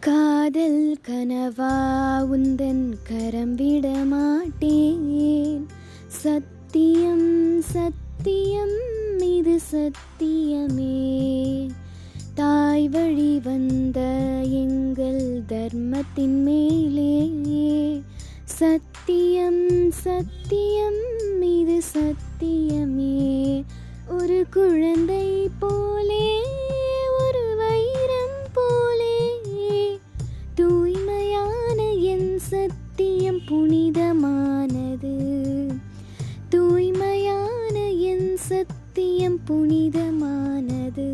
காதல் கனவா உந்தன் கரம் விட மாட்டேன். சத்தியம் சத்தியம் இது சத்தியமே. தாய் வழி வந்த எங்கள் தர்மத்தின் மேலே. சத்தியம் சத்தியம் இது சத்தியமே. ஒரு குழந்தை புனிதமானது. தூய்மையான என் சத்தியம் புனிதமானது.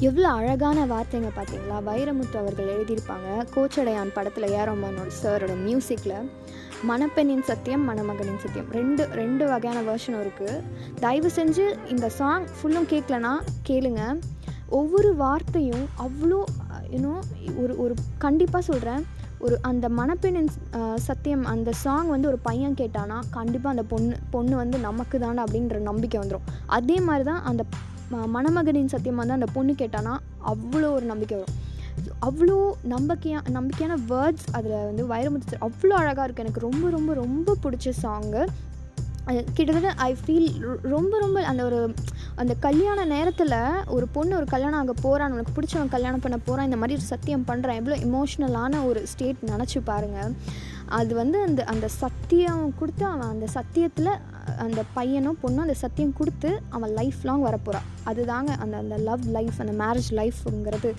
எவ்வளோ அழகான வார்த்தைங்க பார்த்தீங்களா? வைரமுத்து அவர்கள் எழுதியிருப்பாங்க. கோச்சடையான் படத்தில் ஏரோமானோட சாரோட மியூசிக்கில் மணப்பெண்ணின் சத்தியம் மணமகனின் சத்தியம். ரெண்டு ரெண்டு வகையான வேர்ஷனும் இருக்குது தயவு செஞ்சு இந்த சாங் ஃபுல்லும் கேட்கலனா கேளுங்க. ஒவ்வொரு வார்த்தையும் அவ்வளோ இன்னும் ஒரு ஒரு கண்டிப்பாக சொல்கிறேன் ஒரு அந்த மணப்பெண்ணின் சத்தியம் அந்த சாங் வந்து ஒரு பையன் கேட்டானா கண்டிப்பாக அந்த பொண்ணு பொண்ணு வந்து நமக்கு தானே அப்படின்ற நம்பிக்கை வந்துடும் அதே மாதிரி தான் அந்த ம- மணமகனின் சத்தியம் வந்து அந்த பொண்ணு கேட்டானா அவ்வளோ ஒரு நம்பிக்கை வரும். அவ்வளோ நம்பிக்கையா நம்பிக்கையான வேர்ட்ஸ் அதில் வந்து வைரமுத்து அவ்வளோ அழகாக இருக்குது எனக்கு ரொம்ப ரொம்ப ரொம்ப பிடிச்ச சாங்கு கிட்டத்தட்ட ஐ ஃபீல் ரொம்ப ரொம்ப அந்த ஒரு அந்த கல்யாண நேரத்தில் ஒரு பொண்ணு ஒரு கல்யாணம் ஆக போகிறான் உனக்கு பிடிச்சவன் கல்யாணம் பண்ண போகிறான் இந்த மாதிரி ஒரு சத்தியம் பண்ணுறான் எவ்வளோ இமோஷ்னலான ஒரு ஸ்டேட் நினச்சி பாருங்கள் அது வந்து அந்த அந்த சத்தியம் கொடுத்து அவன் அந்த சத்தியத்தில் அந்த பையனும் பொண்ணும் அந்த சத்தியம் கொடுத்து அவன் லைஃப் லாங் வரப்போகிறான் அதுதாங்க அந்த அந்த லவ் லைஃப் அந்த மேரேஜ் லைஃப்ங்கிறது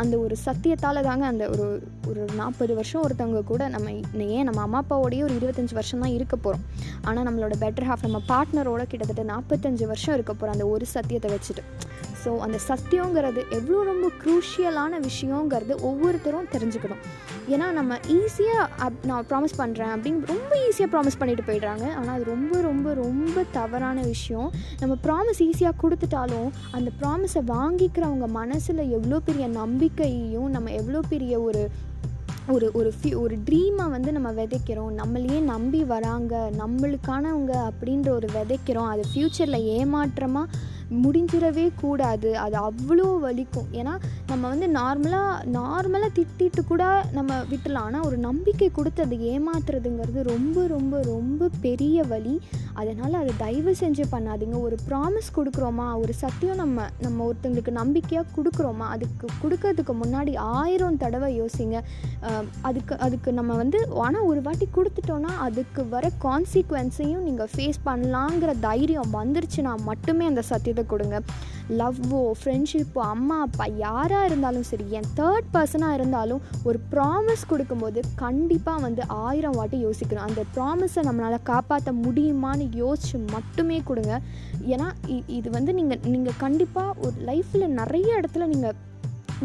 அந்த ஒரு சத்தியத்தால் தாங்க அந்த ஒரு ஒரு நாற்பது வருஷம் ஒருத்தவங்க கூட நம்ம ஏன் நம்ம அம்மா அப்பாவோடையே ஒரு இருபத்தஞ்சி வருஷம் தான் இருக்க போகிறோம் ஆனால் நம்மளோட பெட்டர் ஹாஃப் நம்ம பார்ட்னரோட கிட்டத்தட்ட நாற்பத்தஞ்சு வருஷம் இருக்க போகிறோம் அந்த ஒரு சத்தியத்தை வச்சுட்டு. ஸோ அந்த சத்தியங்கிறது எவ்வளோ ரொம்ப க்ரூஷியலான விஷயங்கிறது ஒவ்வொருத்தரும் தெரிஞ்சுக்கணும். ஏன்னா நம்ம ஈஸியாக அப் நான் ப்ராமிஸ் பண்ணுறேன் அப்படின்னு ரொம்ப ஈஸியாக ப்ராமிஸ் பண்ணிட்டு போயிடுறாங்க. ஆனால் அது ரொம்ப ரொம்ப ரொம்ப தவறான விஷயம். நம்ம ப்ராமிஸ் ஈஸியாக கொடுத்துட்டாலும் அந்த ப்ராமிஸை வாங்கிக்கிறவங்க மனசில் எவ்வளோ பெரிய நம்பிக்கையையும் நம்ம எவ்வளோ பெரிய ஒரு ஒரு ஒரு ஃபியூ ஒரு ட்ரீமை வந்து நம்ம விதைக்கிறோம். நம்மளையே நம்பி வராங்க. நம்மளுக்கானவங்க அப்படின்ற ஒரு விதைக்கிறோம். அது ஃப்யூச்சரில் ஏமாற்றமாக முடிஞ்சிடவே கூடாது. அது அவ்வளோ வலிக்கும். ஏன்னா நம்ம வந்து நார்மலாக நார்மலாக திட்டிட்டு கூட நம்ம விட்டுலாம் ஆனால் ஒரு நம்பிக்கை கொடுத்து அதை ஏமாத்துறதுங்கிறது ரொம்ப ரொம்ப ரொம்ப பெரிய வலி. அதனால் அதை தயவு செஞ்சு பண்ணாதீங்க. ஒரு ப்ராமிஸ் கொடுக்குறோமா? ஒரு சத்தியம் நம்ம நம்ம ஒருத்தங்களுக்கு நம்பிக்கையாக கொடுக்குறோமா? அதுக்கு கொடுக்கறதுக்கு முன்னாடி ஆயிரம் தடவை யோசிங்க. அதுக்கு அதுக்கு நம்ம வந்து ஆனால் ஒரு வாட்டி கொடுத்துட்டோன்னா அதுக்கு வர கான்சிக்வன்ஸையும் நீங்கள் ஃபேஸ் பண்ணலாங்கிற தைரியம் வந்துருச்சுன்னா மட்டுமே அந்த சத்தியத்தை கொடுங்க. லவ்வோ ஃப்ரெண்ட்ஷிப்போ அம்மா அப்பா யாராக இருந்தாலும் சரி என் தேர்ட் பர்சனாக இருந்தாலும் ஒரு ப்ராமிஸ் கொடுக்கும்போது கண்டிப்பாக வந்து ஆயிரம் வாட்டி யோசிக்கணும். அந்த ப்ராமிஸை நம்மளால் காப்பாற்ற முடியுமான்னு யோசிச்சு மட்டுமே கொடுங்க. ஏன்னா இ- இது வந்து நீங்கள் நீங்கள் கண்டிப்பாக ஒரு லைஃப்பில் நிறைய இடத்துல நீங்கள்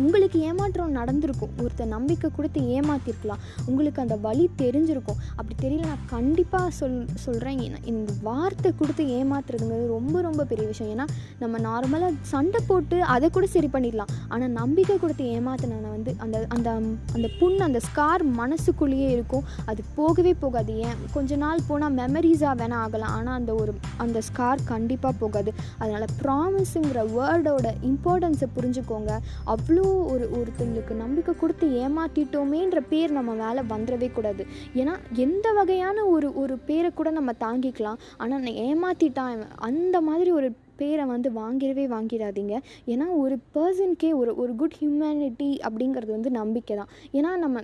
உங்களுக்கு ஏமாற்றம் நடந்திருக்கும். ஒருத்தர் நம்பிக்கை கொடுத்து ஏமாற்றிருக்கலாம் உங்களுக்கு அந்த வழி தெரிஞ்சிருக்கும். அப்படி தெரியல நான் கண்டிப்பாக சொல் சொல்கிறேன் இந்த வார்த்தை கொடுத்து ஏமாத்துறதுங்கிறது ரொம்ப ரொம்ப பெரிய விஷயம். ஏன்னா நம்ம நார்மலாக சண்டை போட்டு அதை கூட சரி பண்ணிடலாம். ஆனால் நம்பிக்கை கொடுத்து ஏமாத்தினதை வந்து அந்த அந்த அந்த புண் அந்த ஸ்கார் மனசுக்குள்ளேயே இருக்கும். அது போகவே போகாது. ஏன்? கொஞ்ச நாள் போனால் மெமரிஸாக வேணால் ஆகலாம். ஆனால் அந்த ஒரு அந்த ஸ்கார் கண்டிப்பாக போகாது. அதனால் ப்ராமிஸுங்கிற வேர்டோட இம்பார்ட்டன்ஸை புரிஞ்சுக்கோங்க. அவ்வளோ ஒரு ஒருத்தங்களுக்கு நம்பிக்கை கொடுத்து ஏமாற்றிட்டோமேன்ற பேர் நம்ம மேலே வந்துடவே கூடாது. ஏன்னா எந்த வகையான ஒரு ஒரு பேரை கூட நம்ம தாங்கிக்கலாம். ஆனால் நான் ஏமாற்றிட்டான் அந்த மாதிரி ஒரு பேரை வந்து வாங்கிடவே வாங்கிடாதீங்க. ஏன்னா ஒரு பர்சனுக்கே ஒரு ஒரு குட் ஹியூமனிட்டி அப்படிங்கிறது வந்து நம்பிக்கை தான் ஏன்னா நம்ம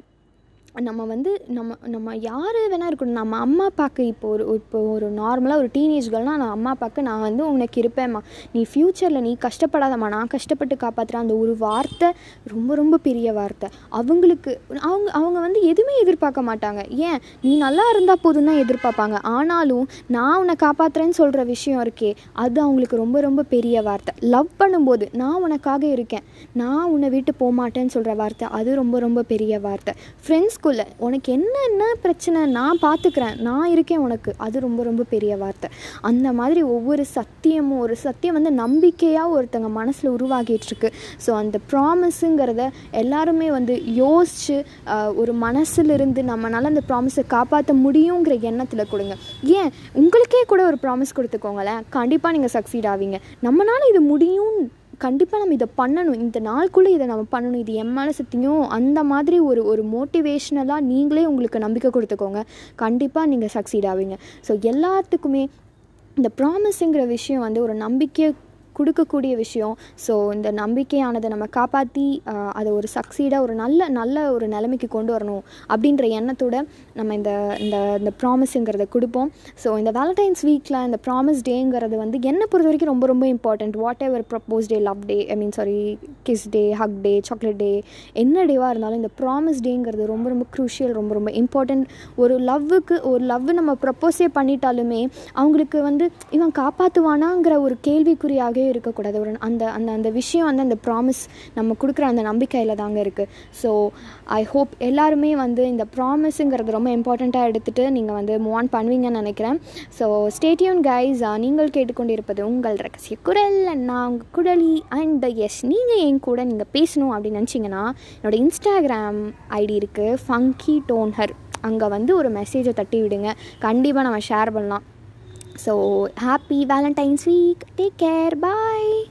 நம்ம வந்து நம்ம நம்ம யார் வேணா இருக்கணும் நம்ம அம்மா அப்பாவுக்கு இப்போ ஒரு இப்போ ஒரு நார்மலாக ஒரு டீனேஜ் கேர்ள்னால் நான் அம்மா அப்பாவுக்கு நான் வந்து உனக்கு இருப்பேம்மா நீ ஃப்யூச்சரில் நீ கஷ்டப்படாதம்மா. நான் கஷ்டப்பட்டு காப்பாற்றுறேன் அந்த ஒரு வார்த்தை ரொம்ப ரொம்ப பெரிய வார்த்தை. அவங்களுக்கு அவங்க அவங்க வந்து எதுவுமே எதிர்பார்க்க மாட்டாங்க. ஏன்? நீ நல்லா இருந்தால் போதும் தான் எதிர்பார்ப்பாங்க. ஆனாலும் நான் உன்னை காப்பாற்றுறேன்னு சொல்கிற விஷயம் இருக்கே அது அவங்களுக்கு ரொம்ப ரொம்ப பெரிய வார்த்தை. லவ் பண்ணும்போது நான் உனக்காக இருக்கேன். நான் உன்னை விட்டு போக மாட்டேன்னு சொல்கிற வார்த்தை அது ரொம்ப ரொம்ப பெரிய வார்த்தை. ஃப்ரெண்ட்ஸ் ஃப்ரெண்ட்ஸ்குள்ளே உனக்கு என்னென்ன பிரச்சனை நான் பார்த்துக்கிறேன் நான் இருக்கேன் உனக்கு. அது ரொம்ப ரொம்ப பெரிய வார்த்தை. அந்த மாதிரி ஒவ்வொரு சத்தியமும் ஒரு சத்தியம் வந்து நம்பிக்கையாக ஒருத்தங்க மனசில் உருவாகிட்டுருக்கு. ஸோ அந்த ப்ராமிஸுங்கிறத எல்லாருமே வந்து யோசித்து ஒரு மனசிலிருந்து நம்மளால் அந்த ப்ராமிஸை காப்பாற்ற முடியுங்கிற எண்ணத்தில் கொடுங்க. ஏன்? உங்களுக்கே கூட ஒரு ப்ராமிஸ் கொடுத்துக்கோங்களேன். கண்டிப்பாக நீங்கள் சக்சீட் ஆவீங்க. நம்மளால் இது முடியும் கண்டிப்பாக நம்ம இதை பண்ணணும். இந்த நாளுக்குள்ளே இதை நம்ம பண்ணணும். இது என் மேலே சத்தியம் அந்த மாதிரி ஒரு ஒரு மோட்டிவேஷ்னலாக நீங்களே உங்களுக்கு நம்பிக்கை கொடுத்துக்கோங்க. கண்டிப்பாக நீங்கள் சக்சீட் ஆவீங்க. ஸோ எல்லாத்துக்குமே இந்த ப்ராமிஸுங்கிற விஷயம் வந்து ஒரு நம்பிக்கை கொடுக்கக்கூடிய விஷயம். ஸோ இந்த நம்பிக்கையானதை நம்ம காப்பாற்றி அதை ஒரு சக்சீடாக ஒரு நல்ல நல்ல ஒரு நிலைமைக்கு கொண்டு வரணும் அப்படின்ற எண்ணத்தோட நம்ம இந்த இந்த இந்த ப்ராமிஸுங்கிறத கொடுப்போம். ஸோ இந்த வேலண்டைன்ஸ் வீக்கில் இந்த ப்ராமிஸ் டேங்கிறது வந்து என்னை பொறுத்த வரைக்கும் ரொம்ப ரொம்ப important whatever propose day love day I mean sorry kiss day hug day chocolate day என்ன டேவாக இருந்தாலும் இந்த ப்ராமிஸ் டேங்கிறது ரொம்ப ரொம்ப க்ரூஷியல் ரொம்ப ரொம்ப இம்பார்ட்டண்ட் ஒரு லவ்வுக்கு ஒரு லவ் நம்ம ப்ரப்போஸே பண்ணிட்டாலுமே அவங்களுக்கு வந்து இவன் காப்பாற்றுவானாங்கிற ஒரு கேள்விக்குறியாகவே இருக்கக்கூடாது. ஒரு அந்த அந்த அந்த விஷயம் வந்து அந்த ப்ராமிஸ் நம்ம கொடுக்குற அந்த நம்பிக்கையில் தாங்க இருக்குது ஸோ ஐ ஹோப் எல்லாருமே வந்து இந்த ப்ராமிஸுங்கிறது ரொம்ப இம்பார்ட்டண்ட்டாக எடுத்துகிட்டு நீங்கள் வந்து மூவ் ஆன் பண்ணுவீங்கன்னு நினைக்கிறேன். ஸோ ஸ்டேட்யூன் கைஸ் நீங்கள் கேட்டுக்கொண்டிருப்பது உங்கள் ரகசிய குரல். நான் உங்கள் குடலி அண்ட் எஸ் நீங்கள் என் கூட நீங்கள் பேசணும் அப்படின்னு நினச்சிங்கன்னா என்னோட இன்ஸ்டாகிராம் ஐடி இருக்குது ஃபங்கி டோன்ஹர் அங்கே வந்து ஒரு மெசேஜை தட்டி விடுங்க கண்டிப்பாக நம்ம ஷேர் பண்ணலாம். So, happy Valentine's week. Take care. Bye.